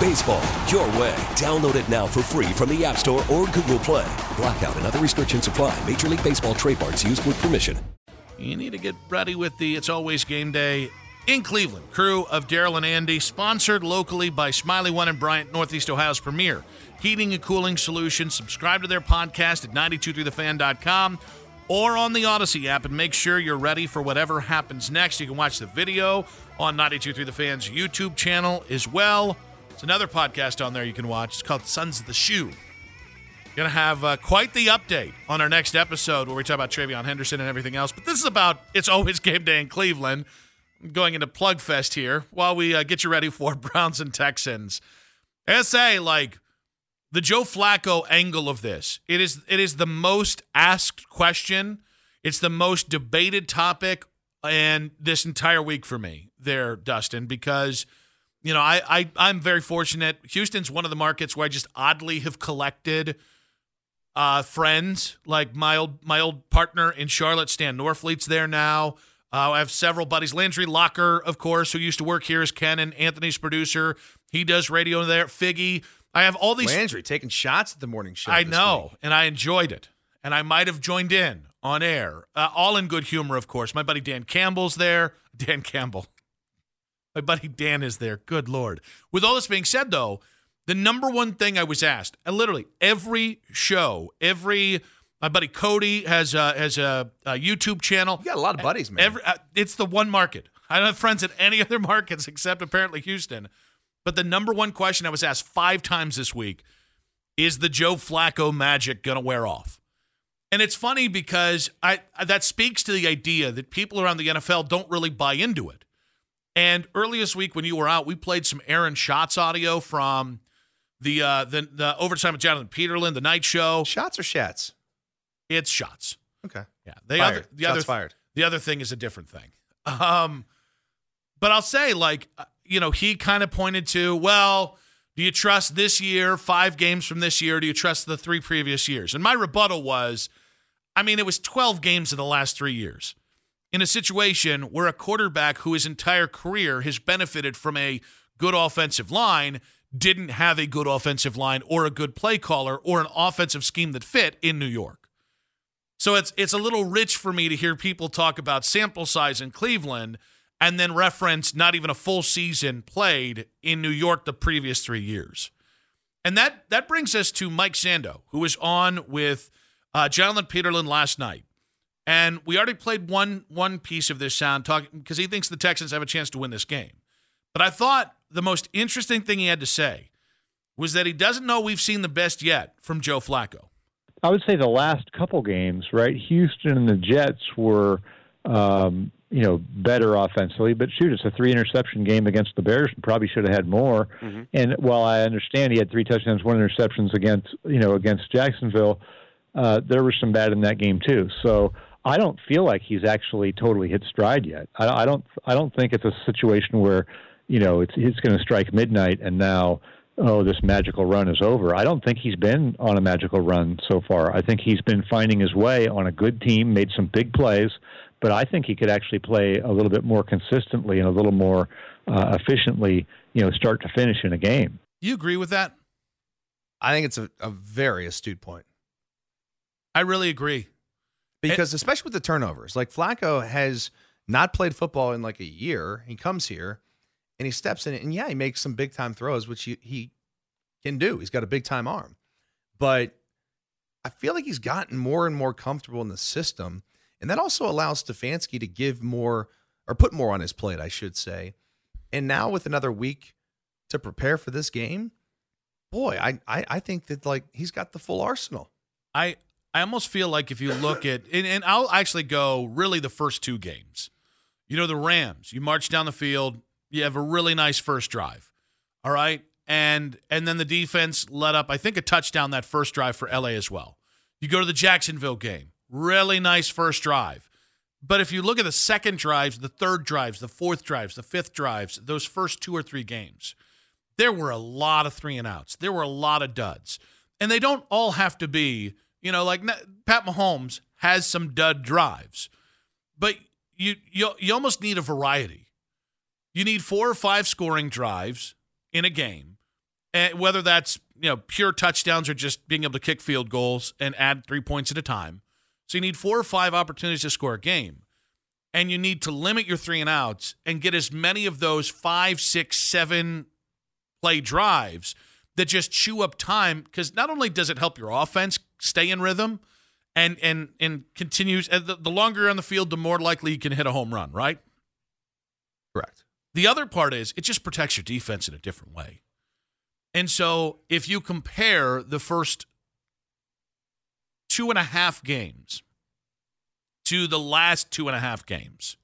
Baseball, your way. Download it now for free from the App Store or Google Play. Blackout and other restrictions apply. Major League Baseball trademarks used with permission. You need to get ready with the It's Always Game Day in Cleveland. Crew of Daryl and Andy, sponsored locally by Smylie One and Bryant, Northeast Ohio's premier heating and cooling solution. Subscribe to their podcast at 923thefan.com or on the Audacy app and make sure you're ready for whatever happens next. You can watch the video on 923 The Fans YouTube channel as well. It's another podcast on there you can watch. It's called Sons of the Shoe. Going to have uh, quite the update on our next episode where we talk about TreVeyon Henderson and everything else. But this is about It's Always Game Day in Cleveland. Going into Plug Fest here while we uh, get you ready for Browns and Texans. SA, like the Joe Flacco angle of this. It is it is the most asked question. It's the most debated topic and this entire week for me there, Dustin, because you know, I, I I'm very fortunate. Houston's one of the markets where I just oddly have collected uh, friends. Like my old my old partner in Charlotte, Stan Norfleet's there now. Uh, I have several buddies. Landry Locker, of course, who used to work here as Ken and Anthony's producer. He does radio there. Figgy. I have all these. Landry taking shots at the morning show. I know, week. and I enjoyed it. And I might have joined in on air, uh, all in good humor, of course. My buddy Dan Campbell's there. Dan Campbell. My buddy Dan is there. Good Lord. With all this being said, though, the number one thing I was asked, and literally every show, every my buddy Cody has a, has a, a YouTube channel. You got a lot of buddies, man. Every, uh, it's the one market. I don't have friends in any other markets except apparently Houston. But the number one question I was asked five times this week is the Joe Flacco magic going to wear off? And it's funny because I that speaks to the idea that people around the NFL don't really buy into it. And earlier this week when you were out, we played some Aaron Schatz audio from the uh, the, the overtime with Jonathan Peterlin, the night show. Shots or shats? It's Shots. Okay. Yeah. The Fired. other the Shots other fired. the other thing is a different thing. Um, but I'll say, like, uh, you know, he kind of pointed to, well, do you trust this year, five games from this year? Do you trust the three previous years? And my rebuttal was, I mean, it was 12 games in the last three years. In a situation where a quarterback who his entire career has benefited from a good offensive line didn't have a good offensive line or a good play caller or an offensive scheme that fit in New York. So it's it's a little rich for me to hear people talk about sample size in Cleveland and then reference not even a full season played in New York the previous 3 years. And that that brings us to Mike Sando, who was on with uh, Jonathan Peterlin last night. And we already played one one piece of this sound talking because he thinks the Texans have a chance to win this game. But I thought the most interesting thing he had to say was that he doesn't know we've seen the best yet from Joe Flacco. I would say the last couple games, right? Houston and the Jets were, um, you know, better offensively. But shoot, it's a three interception game against the Bears. Probably should have had more. And while I understand he had three touchdowns, one interceptions against, you know, against Jacksonville, uh, there was some bad in that game too. So I don't feel like he's actually totally hit stride yet. I, I don't. I don't think it's a situation where, you know, it's it's going to strike midnight and now oh, this magical run is over. I don't think he's been on a magical run so far. I think he's been finding his way on a good team, made some big plays, but I think he could actually play a little bit more consistently and a little more uh, efficiently, you know, start to finish in a game. You agree with that? I think it's a, a very astute point I really agree. Because, especially with the turnovers, like Flacco has not played football in like a year. He comes here and he steps in, and yeah, he makes some big time throws, which he, he can do. He's got a big time arm. But I feel like he's gotten more and more comfortable in the system. And that also allows Stefanski to give more or put more on his plate, I should say. And now with another week to prepare for this game, boy, I, I, I think that like he's got the full arsenal. I I almost feel like if you look at and, and I'll actually go really the first two games. You know, the Rams, you march down the field, you have a really nice first drive. All right. And and then the defense let up, I think, a touchdown that first drive for LA as well. You go to the Jacksonville game, really nice first drive. But if you look at the second drives, the third drives, the fourth drives, the fifth drives, those first two or three games, there were a lot of three and outs. There were a lot of duds. And they don't all have to be, you know, like Pat Mahomes has some dud drives. But you you, you almost need a variety. You need four or five scoring drives in a game, and whether that's you know pure touchdowns or just being able to kick field goals and add three points at a time. So you need four or five opportunities to score a game, and you need to limit your three and outs and get as many of those five, six, seven play drives that just chew up time. Because not only does it help your offense stay in rhythm, and and and continues. The, the longer you're on the field, the more likely you can hit a home run. Right. Correct. The other part is it just protects your defense in a different way. And so if you compare the first two and a half games to the last two and a half games,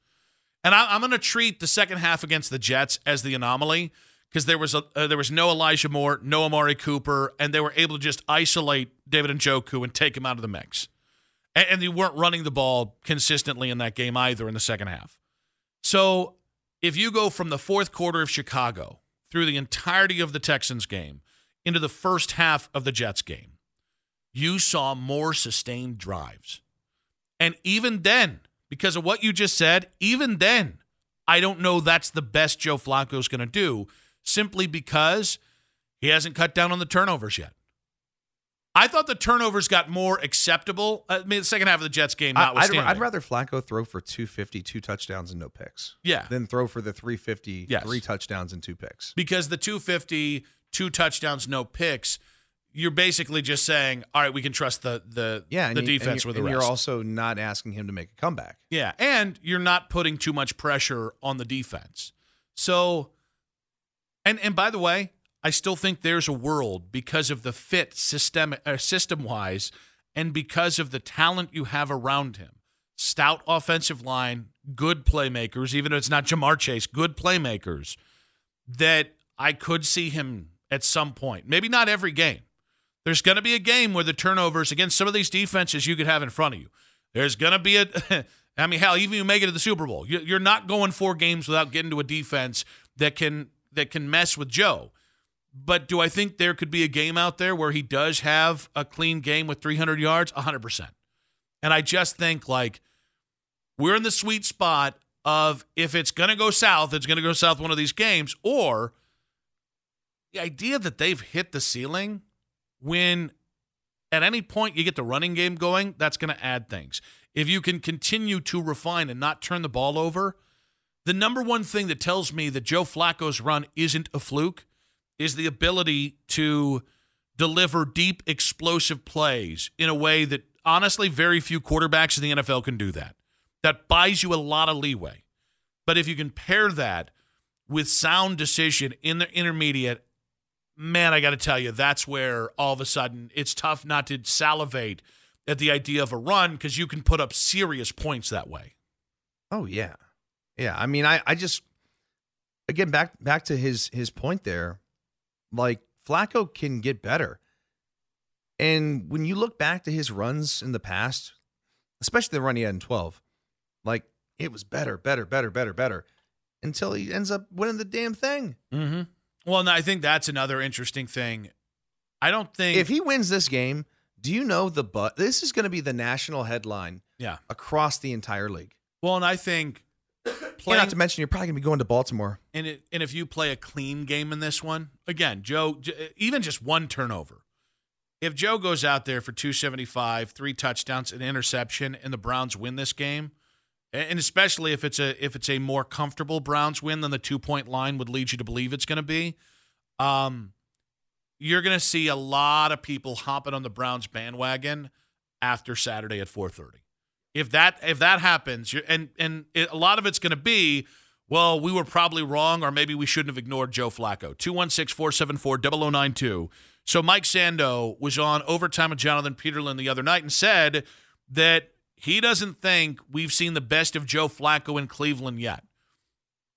and I, am going to treat the second half against the Jets as the anomaly because there was a uh, there was no Elijah Moore, no Amari Cooper, and they were able to just isolate David and Njoku and take him out of the mix. And, and they weren't running the ball consistently in that game either in the second half. So if you go from the fourth quarter of Chicago through the entirety of the Texans game into the first half of the Jets game, you saw more sustained drives. And even then, because of what you just said, even then, I don't know that's the best Joe Flacco is going to do simply because he hasn't cut down on the turnovers yet. I thought the turnovers got more acceptable. Uh, I mean, the second half of the Jets game, I'd, I'd, rather Flacco throw for 250, two touchdowns and no picks. Yeah. Than throw for the 350, yes. three touchdowns and two picks. Because the 250, two touchdowns, no picks, you're basically just saying, all right, we can trust the the, yeah, the you, defense with the and rest. You're also not asking him to make a comeback. Yeah. And you're not putting too much pressure on the defense. So, and and by the way, I still think there's a world because of the fit system uh, system wise, and because of the talent you have around him. Stout offensive line, good playmakers, even if it's not Ja'Marr Chase, good playmakers. That I could see him at some point. Maybe not every game. There's going to be a game where the turnovers against some of these defenses you could have in front of you. There's going to be a. I mean, hell, even you make it to the Super Bowl, you're not going four games without getting to a defense that can that can mess with Joe. But do I think there could be a game out there where he does have a clean game with 300 yards? 100%. And I just think like we're in the sweet spot of if it's going to go south, it's going to go south one of these games, or the idea that they've hit the ceiling when at any point you get the running game going, that's going to add things. If you can continue to refine and not turn the ball over, the number one thing that tells me that Joe Flacco's run isn't a fluke is the ability to deliver deep, explosive plays in a way that honestly very few quarterbacks in the NFL can do that. That buys you a lot of leeway. But if you can pair that with sound decision in the intermediate, man, I got to tell you, that's where all of a sudden it's tough not to salivate at the idea of a run because you can put up serious points that way. Oh yeah, yeah. I mean, I I just again back back to his his point there. Like Flacco can get better. And when you look back to his runs in the past, especially the run he had in 12, like it was better, better, better, better, better until he ends up winning the damn thing. Mm-hmm. Well, and I think that's another interesting thing. I don't think if he wins this game, do you know the but this is going to be the national headline yeah. across the entire league. Well, and I think Playing, not to mention, you're probably going to be going to Baltimore. And it, and if you play a clean game in this one, again, Joe, even just one turnover. If Joe goes out there for 275, three touchdowns, an interception, and the Browns win this game, and especially if it's a if it's a more comfortable Browns win than the two point line would lead you to believe it's going to be, um, you're going to see a lot of people hopping on the Browns bandwagon after Saturday at 4:30. If that if that happens, and and it, a lot of it's going to be, well, we were probably wrong, or maybe we shouldn't have ignored Joe Flacco. 216-474-0092. So Mike Sando was on overtime with Jonathan Peterlin the other night and said that he doesn't think we've seen the best of Joe Flacco in Cleveland yet.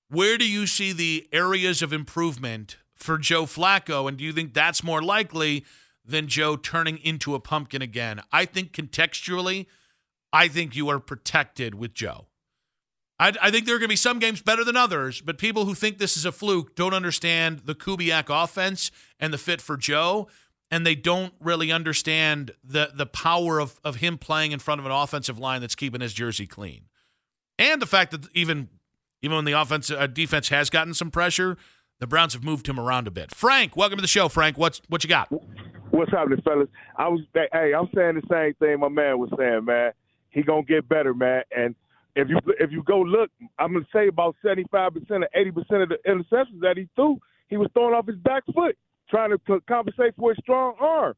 Where do you see the areas of improvement for Joe Flacco? And do you think that's more likely than Joe turning into a pumpkin again? I think contextually, I think you are protected with Joe. I, I think there are going to be some games better than others, but people who think this is a fluke don't understand the Kubiak offense and the fit for Joe, and they don't really understand the the power of of him playing in front of an offensive line that's keeping his jersey clean, and the fact that even even when the offense uh, defense has gotten some pressure, the Browns have moved him around a bit. Frank, welcome to the show, Frank. What's what you got? What's happening, fellas? I was hey, I'm saying the same thing my man was saying, man. He gonna get better, man, and if you if you go look, I'm gonna say about 75 percent or 80 percent of the interceptions that he threw, he was throwing off his back foot, trying to compensate for his strong arm.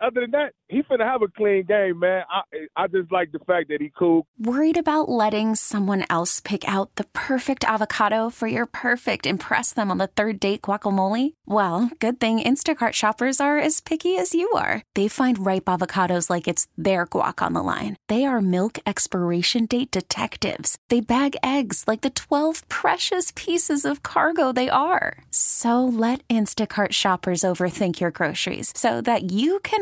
Other than that, he finna have a clean game, man. I I just like the fact that he cool. Worried about letting someone else pick out the perfect avocado for your perfect impress them on the third date guacamole? Well, good thing Instacart shoppers are as picky as you are. They find ripe avocados like it's their guac on the line. They are milk expiration date detectives. They bag eggs like the 12 precious pieces of cargo they are. So let Instacart shoppers overthink your groceries so that you can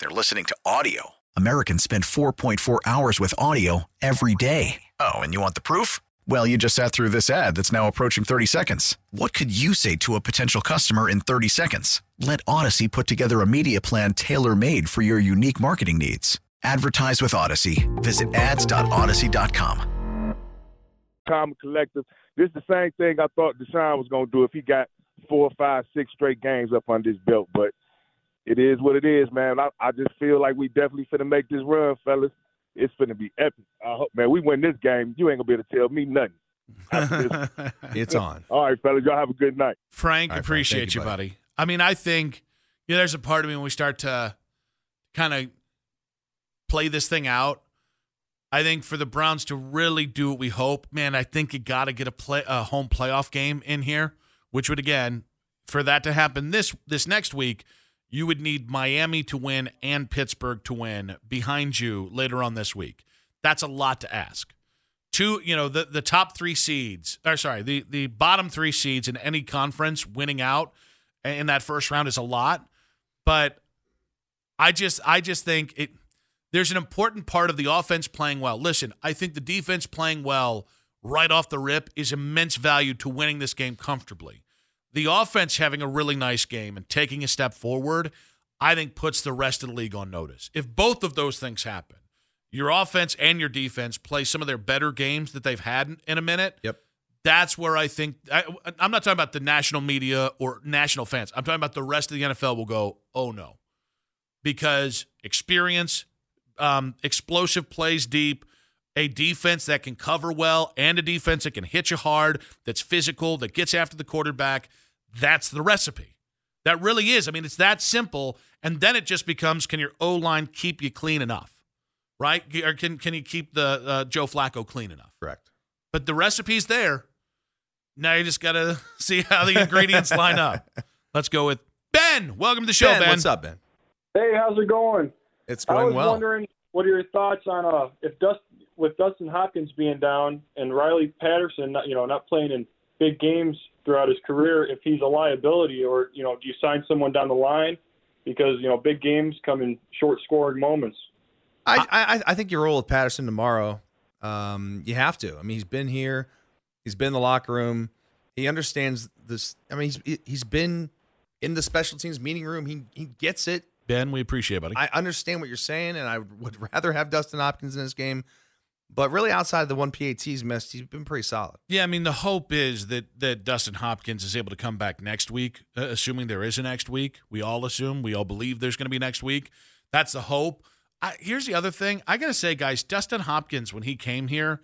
they're listening to audio. Americans spend 4.4 hours with audio every day. Oh, and you want the proof? Well, you just sat through this ad that's now approaching 30 seconds. What could you say to a potential customer in 30 seconds? Let Audacy put together a media plan tailor made for your unique marketing needs. Advertise with Audacy. Visit ads.audacy.com. Common collective. This is the same thing I thought Deshaun was going to do if he got four, five, six straight games up on this belt. But it is what it is, man. I, I just feel like we definitely finna make this run, fellas. It's finna be epic. I hope, man, we win this game. You ain't gonna be able to tell me nothing. it's on. All right, fellas. Y'all have a good night. Frank, All right, Frank. appreciate Thank you, you, buddy. buddy. I mean, I think you know, there's a part of me when we start to kind of play this thing out. I think for the Browns to really do what we hope, man, I think you got to get a play a home playoff game in here, which would again, for that to happen this this next week, you would need Miami to win and Pittsburgh to win behind you later on this week. That's a lot to ask. Two, you know, the the top three seeds, or sorry, the the bottom three seeds in any conference winning out in that first round is a lot, but I just I just think it there's an important part of the offense playing well. Listen, I think the defense playing well right off the rip is immense value to winning this game comfortably. The offense having a really nice game and taking a step forward, I think puts the rest of the league on notice. If both of those things happen, your offense and your defense play some of their better games that they've had in, a minute. Yep. That's where I think I, I'm not talking about the national media or national fans. I'm talking about the rest of the NFL will go, oh no, because experience, um, explosive plays deep, a defense that can cover well, and a defense that can hit you hard, that's physical, that gets after the quarterback. That's the recipe. That really is. I mean, it's that simple. And then it just becomes can your O line keep you clean enough, right? Or can can you keep the uh, Joe Flacco clean enough? Correct. But the recipe's there. Now you just got to see how the ingredients line up. Let's go with Ben. Welcome to the show, Ben. Ben, what's up, Ben? Hey, how's it going? It's I going was well. wondering what are your thoughts on uh if Dust with Dustin Hopkins being down and Riley Patterson, not, you know, not playing in big games throughout his career, if he's a liability, or you know, do you sign someone down the line because you know big games come in short scoring moments? I, I I think you roll with Patterson tomorrow. Um, you have to. I mean, he's been here. He's been in the locker room. He understands this. I mean, he's he's been in the special teams meeting room. He he gets it. Ben, we appreciate it, buddy. I understand what you're saying, and I would rather have Dustin Hopkins in this game. But really, outside of the one PATs missed, he's been pretty solid. Yeah, I mean, the hope is that that Dustin Hopkins is able to come back next week, uh, assuming there is a next week. We all assume, we all believe there's going to be next week. That's the hope. I, here's the other thing. I got to say, guys, Dustin Hopkins, when he came here,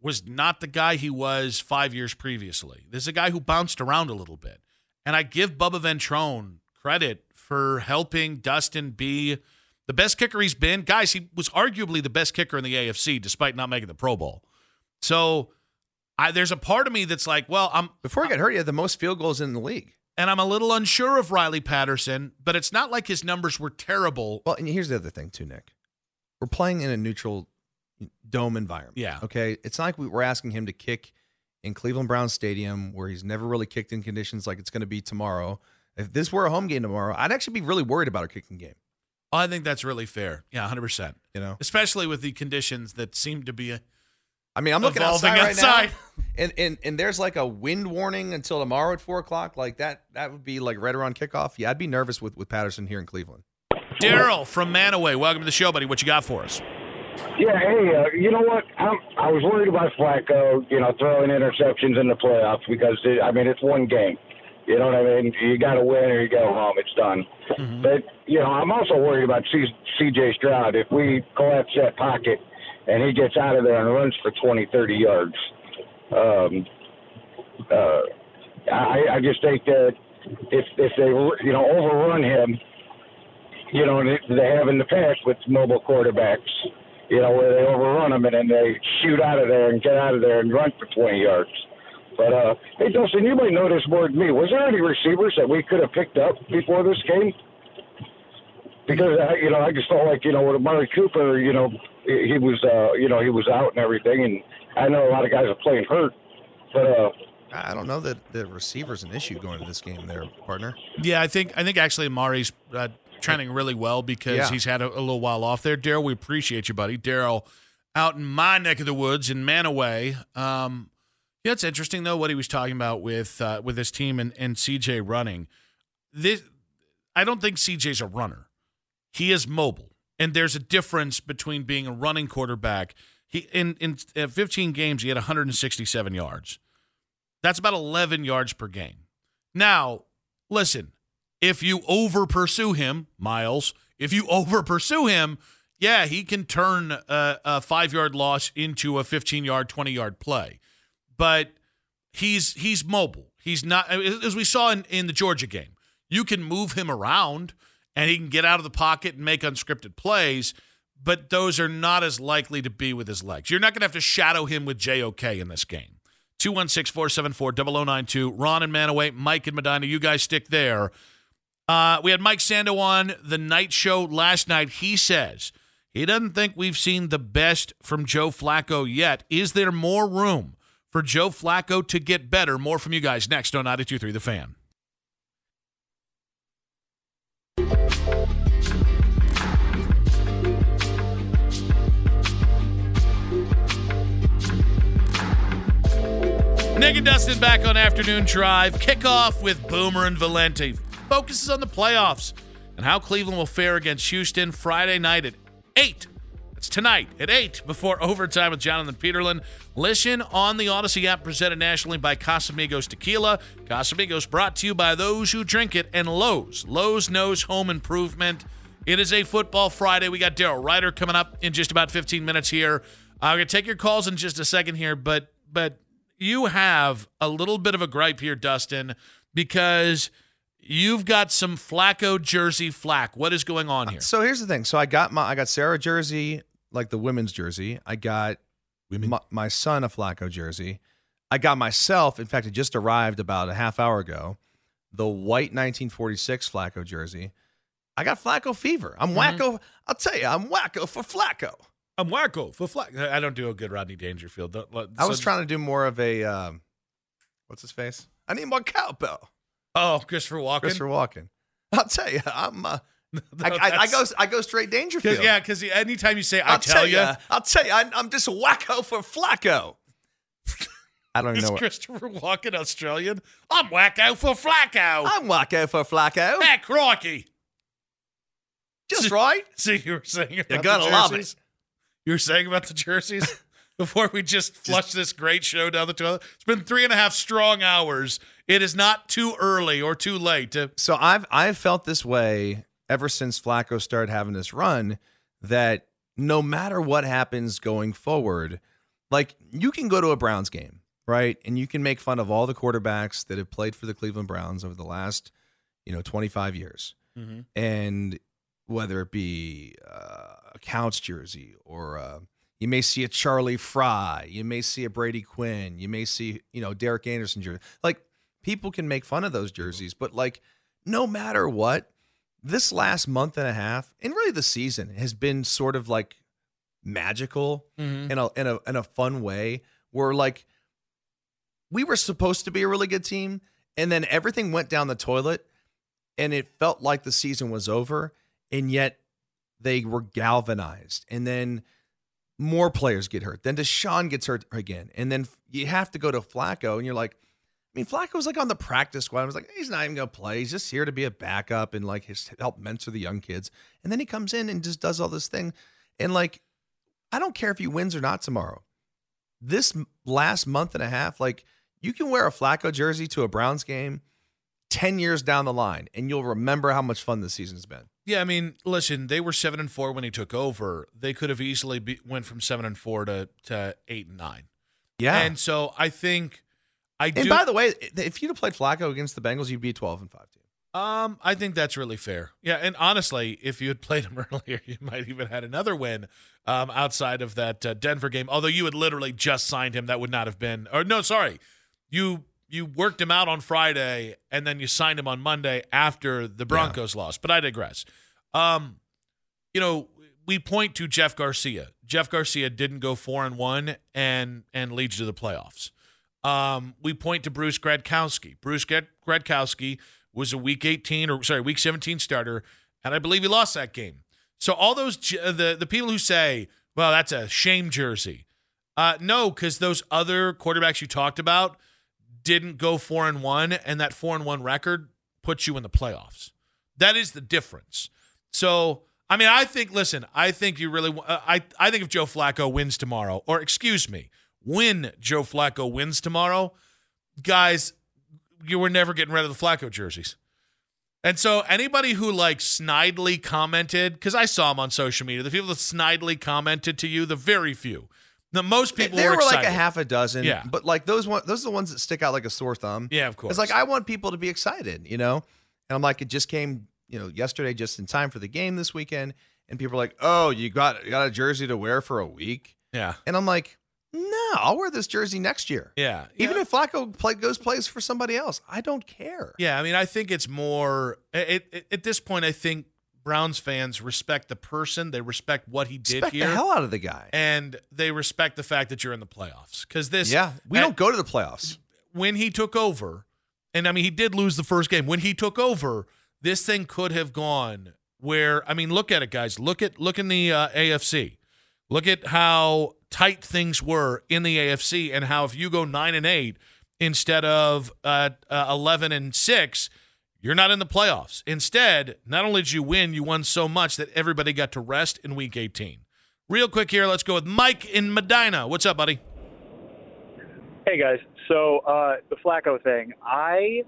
was not the guy he was five years previously. This is a guy who bounced around a little bit. And I give Bubba Ventrone credit for helping Dustin be the best kicker he's been. Guys, he was arguably the best kicker in the AFC despite not making the Pro Bowl. So I, there's a part of me that's like, well, I'm before he got hurt, he had the most field goals in the league. And I'm a little unsure of Riley Patterson, but it's not like his numbers were terrible. Well, and here's the other thing too, Nick. We're playing in a neutral dome environment. Yeah. Okay. It's not like we, we're asking him to kick in Cleveland Brown Stadium where he's never really kicked in conditions like it's going to be tomorrow. If this were a home game tomorrow, I'd actually be really worried about a kicking game. I think that's really fair. Yeah, 100%. You know, especially with the conditions that seem to be a, I mean, I'm looking outside, outside. right now, and, and and there's like a wind warning until tomorrow at four o'clock. Like that, that would be like right around kickoff. Yeah, I'd be nervous with with Patterson here in Cleveland. Daryl from Mantua, welcome to the show, buddy. What you got for us? Yeah, hey, uh, you know what? I'm, I was worried about Flacco, you know, throwing interceptions in the playoffs because it, I mean it's one game. You know what I mean? You got to win or you go home. It's done. Mm-hmm. But you know, I'm also worried about C- C.J. Stroud. If we collapse that pocket and he gets out of there and runs for 20, 30 yards, um, uh, I, I just think that if if they you know overrun him, you know they have in the past with mobile quarterbacks, you know where they overrun them and then they shoot out of there and get out of there and run for 20 yards. But uh, hey, Dustin, you might know this more than me. Was there any receivers that we could have picked up before this game? Because uh, you know, I just felt like you know with Amari Cooper, you know, he was uh, you know he was out and everything, and I know a lot of guys are playing hurt, but uh. I don't know that the receiver's an issue going to this game, there, partner. Yeah, I think I think actually Amari's uh, trending really well because yeah. he's had a, a, little while off there. Daryl, we appreciate you, buddy. Daryl, out in my neck of the woods in Mantua. Um, yeah, it's interesting though what he was talking about with uh, with his team and, and CJ running. This, I don't think CJ's a runner. He is mobile, and there's a difference between being a running quarterback. He in in 15 games he had 167 yards. That's about 11 yards per game. Now, listen, if you over pursue him, Miles, if you over pursue him, yeah, he can turn a, a five yard loss into a 15 yard, 20 yard play but he's he's mobile. He's not as we saw in, in the Georgia game. You can move him around and he can get out of the pocket and make unscripted plays, but those are not as likely to be with his legs. You're not going to have to shadow him with JOK in this game. 216 474 0092. Ron and Mantua, Mike and Medina, you guys stick there. Uh, we had Mike Sando on the night show last night. He says he doesn't think we've seen the best from Joe Flacco yet. Is there more room for Joe Flacco to get better. More from you guys next on 923 The Fan. Nick and Dustin back on Afternoon Drive. Kickoff with Boomer and Valenti. Focuses on the playoffs and how Cleveland will fare against Houston Friday night at 8 it's tonight at 8 before overtime with Jonathan Peterlin. Listen on the Audacy app presented nationally by Casamigos Tequila. Casamigos brought to you by those who drink it and Lowe's. Lowe's knows home improvement. It is a football Friday. We got Daryl Ruiter coming up in just about 15 minutes here. Uh, I'm going to take your calls in just a second here, but but you have a little bit of a gripe here, Dustin, because you've got some Flacco jersey flack. What is going on uh, here? So here's the thing. So I got my I got Sarah jersey like the women's jersey. I got my, my, son a Flacco jersey. I got myself, in fact, it just arrived about a half hour ago, the white 1946 Flacco jersey. I got Flacco fever. I'm mm-hmm. wacko. I'll tell you, I'm wacko for Flacco. I'm wacko for flag. I don't do a good Rodney Dangerfield. Don't, let, I was so- trying to do more of a um, what's his face? I need more cowbell. Oh, Christopher Walken. Christopher Walken. I'll tell you, I'm. Uh, No, I, I, I go. I go straight Dangerfield. Cause, yeah, because anytime you say "I I'll tell, you," I'll tell you. I, I'm just wacko for Flacco. I don't even is know. What, Christopher Walken Australian? I'm wacko for Flacco. I'm wacko for Flacco. Hey, crikey! Just right. See, you were saying about gotta the love it. jerseys? You were saying about the jerseys before we just flushed this great show down the toilet. It's been three and a half strong hours. It is not too early or too late to. So I've I've felt this way ever since Flacco started having this run. That no matter what happens going forward, like you can go to a Browns game, right, and you can make fun of all the quarterbacks that have played for the Cleveland Browns over the last, you know, 25 years, and whether it be uh, a Couch jersey or uh, you may see a Charlie Frye, you may see a Brady Quinn, you may see you know Derek Anderson jersey. Like people can make fun of those jerseys, but like no matter what, this last month and a half and really the season has been sort of like magical mm-hmm. in a in a in a fun way where like we were supposed to be a really good team and then everything went down the toilet and it felt like the season was over and yet they were galvanized and then more players get hurt. Then Deshaun gets hurt again and then you have to go to Flacco and you're like I mean Flacco was like on the practice squad I was like he's not even going to play he's just here to be a backup and like his help mentor the young kids and then he comes in and just does all this thing and like I don't care if he wins or not tomorrow this last month and a half, like you can wear a Flacco jersey to a Browns game 10 years down the line and you'll remember how much fun this season's been. Yeah, I mean, listen, they were seven and four when he took over. They could have easily be, went from seven and four to to eight and nine. Yeah. and so I think I And do. by the way, if you'd have played Flacco against the Bengals, you'd be 12 and 5 team. Um, I think that's really fair. Yeah, and honestly, if you had played him earlier, you might even had another win um, outside of that uh, Denver game. Although you had literally just signed him, that would not have been. Or no, sorry, you you worked him out on Friday and then you signed him on Monday after the Broncos lost. But I digress. Um, you know, we point to Jeff Garcia. Jeff Garcia didn't go four and one and and leads you to the playoffs. Um, we point to Bruce Gradkowski. Bruce Grad- Gradkowski was a week 18 or sorry, week 17 starter, and I believe he lost that game. So all those uh, the the people who say, "Well, that's a shame jersey," uh, no, because those other quarterbacks you talked about didn't go four and one, and that four and one record puts you in the playoffs. That is the difference. So, I mean, I think. Listen, I think you really. Uh, I I think if Joe Flacco wins tomorrow, or excuse me, when Joe Flacco wins tomorrow, guys, you were never getting rid of the Flacco jerseys. And so anybody who like snidely commented, because I saw them on social media, the people that snidely commented to you, the very few. The most people there were, were like a half a dozen, Yeah. but like those one, those are the ones that stick out like a sore thumb. Yeah, of course. It's like I want people to be excited, you know. And I'm like, it just came, you know, yesterday, just in time for the game this weekend, and people are like, "Oh, you got you got a jersey to wear for a week," Yeah. and I'm like, "No, I'll wear this jersey next year." Yeah. Even yeah. if Flacco play, goes plays for somebody else, I don't care. Yeah, I mean, I think it's more it, it, at this point. I think Browns fans respect the person. They respect what he did Respect here, the hell out of the guy. and they respect the fact that you're in the playoffs. Because this, yeah, we and don't go to the playoffs. when he took over, and I mean, he did lose the first game. When he took over, this thing could have gone where I mean, look at it, guys. Look at look in the uh, AFC. Look at how tight things were in the AFC, and how if you go nine and eight instead of uh, uh, eleven and six, you're not in the playoffs. Instead, not only did you win, you won so much that everybody got to rest in Week 18. Real quick here, let's go with Mike in Medina. What's up, buddy? Hey guys, so uh, the Flacco thing, I,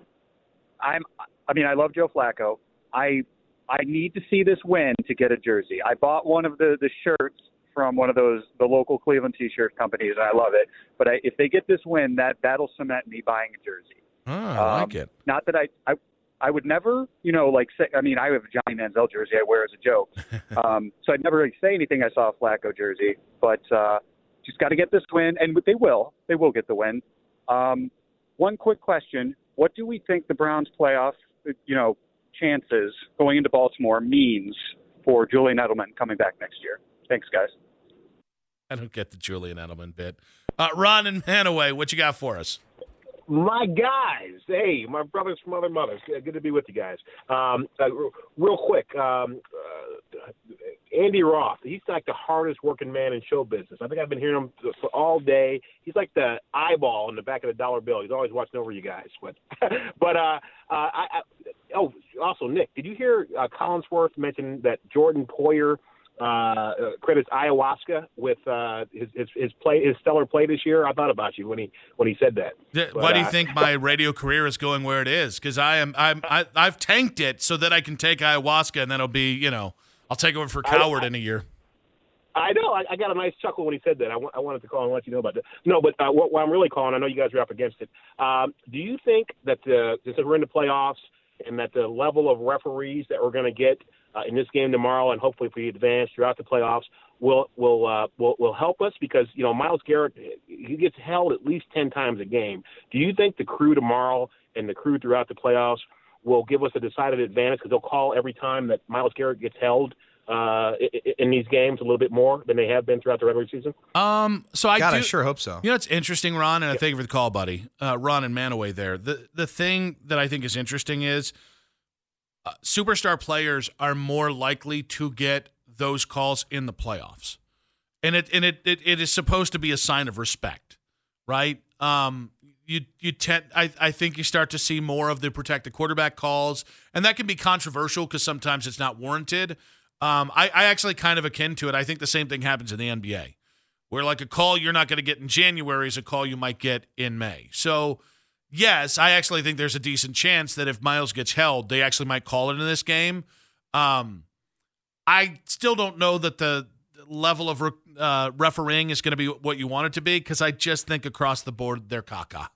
I'm, I mean, I love Joe Flacco. I, I need to see this win to get a jersey. I bought one of the the shirts from one of those the local Cleveland T-shirt companies, and I love it. But I, if they get this win, that that'll cement me buying a jersey. Oh, I like Um, it. Not that I, I, I would never, you know, like say. I mean, I have a Johnny Manziel jersey I wear as a joke, um, so I'd never really say anything. I saw a Flacco jersey, but uh, just got to get this win, and they will. They will get the win. Um, one quick question: What do we think the Browns' playoff, you know, chances going into Baltimore means for Julian Edelman coming back next year? Thanks, guys. I don't get the Julian Edelman bit. Uh, Ron and Mantua, what you got for us? My guys, hey, my brothers from other mothers. Good to be with you guys. Um, uh, real quick, um, uh, Andy Roth. He's like the hardest working man in show business. I think I've been hearing him for all day. He's like the eyeball in the back of the dollar bill. He's always watching over you guys. But, but uh, uh, I, I, oh, also Nick, did you hear uh, Collinsworth mention that Jordan Poyer? Uh, credits ayahuasca with uh, his, his his play his stellar play this year. I thought about you when he when he said that. But, Why do you uh, think my radio career is going where it is? Because I am I'm I, I've tanked it so that I can take ayahuasca and then it'll be you know I'll take over for Cowherd I, I, in a year. I know. I, I, got a nice chuckle when he said that. I, w- I wanted to call and let you know about that. No, but uh, what, what, I'm really calling, I know you guys are up against it. Um, do you think that the, since we're in the playoffs and that the level of referees that we're going to get uh, in this game tomorrow, and hopefully if we advance throughout the playoffs, will will uh, will will help us because you know Myles Garrett he gets held at least ten times a game. Do you think the crew tomorrow and the crew throughout the playoffs will give us a decided advantage because they'll call every time that Myles Garrett gets held? Uh, in these games, a little bit more than they have been throughout the regular season. Um, so I God, do, I sure hope so. You know, it's interesting, Ron, and I thank you for the call, buddy. Uh, Ron and Mantua there. The the thing that I think is interesting is uh, superstar players are more likely to get those calls in the playoffs. And it and it, it, it is supposed to be a sign of respect, right? Um, you you tend I, I think you start to see more of the protect the quarterback calls, and that can be controversial because sometimes it's not warranted. Um, I, I actually kind of akin to it. I think the same thing happens in the NBA, where like a call you're not going to get in January is a call you might get in May. So yes, I actually think there's a decent chance that if Myles gets held, they actually might call it in this game. Um, I still don't know that the level of uh, refereeing is going to be what you want it to be because I just think across the board they're caca.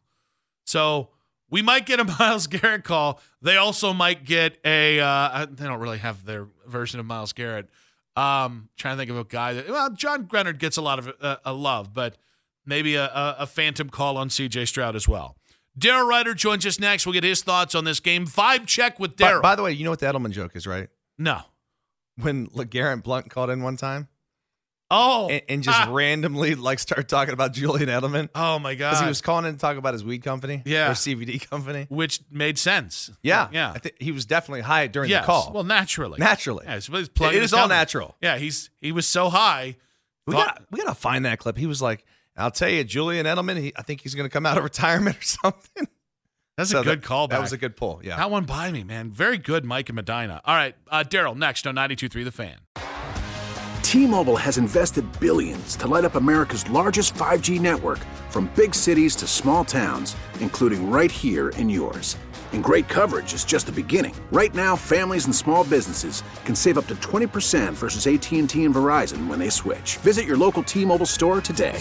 So we might get a Myles Garrett call. They also might get a. Uh, they don't really have their version of Myles Garrett. Um, trying to think of a guy that well, John Greenard gets a lot of uh, a love, but maybe a, a, a phantom call on C.J. Stroud as well. Daryl Ruiter joins us next. We'll get his thoughts on this game. Vibe check with Daryl. By, by, the way, you know what the Edelman joke is, right? No. When LeGarrette Blunt called in one time. Oh. And, and just ah. randomly like start talking about Julian Edelman. Oh my god. Because he was calling in to talk about his weed company. Yeah. Or CBD company. Which made sense. Yeah. Yeah. I think he was definitely high during yes. the call. Well, naturally. Naturally. Yeah, it is all natural. Yeah, he's he was so high. We got we gotta find that clip. He was like, I'll tell you, Julian Edelman, he, I think he's gonna come out of retirement or something. That's so a good that, call. That was a good pull. Yeah. That one by me, man. Very good, Mike and Medina. All right, uh, Daryl, next on 92.3 The Fan. T-Mobile has invested billions to light up America's largest 5G network from big cities to small towns, including right here in yours. And great coverage is just the beginning. Right now, families and small businesses can save up to 20% versus AT&T and Verizon when they switch. Visit your local T-Mobile store today.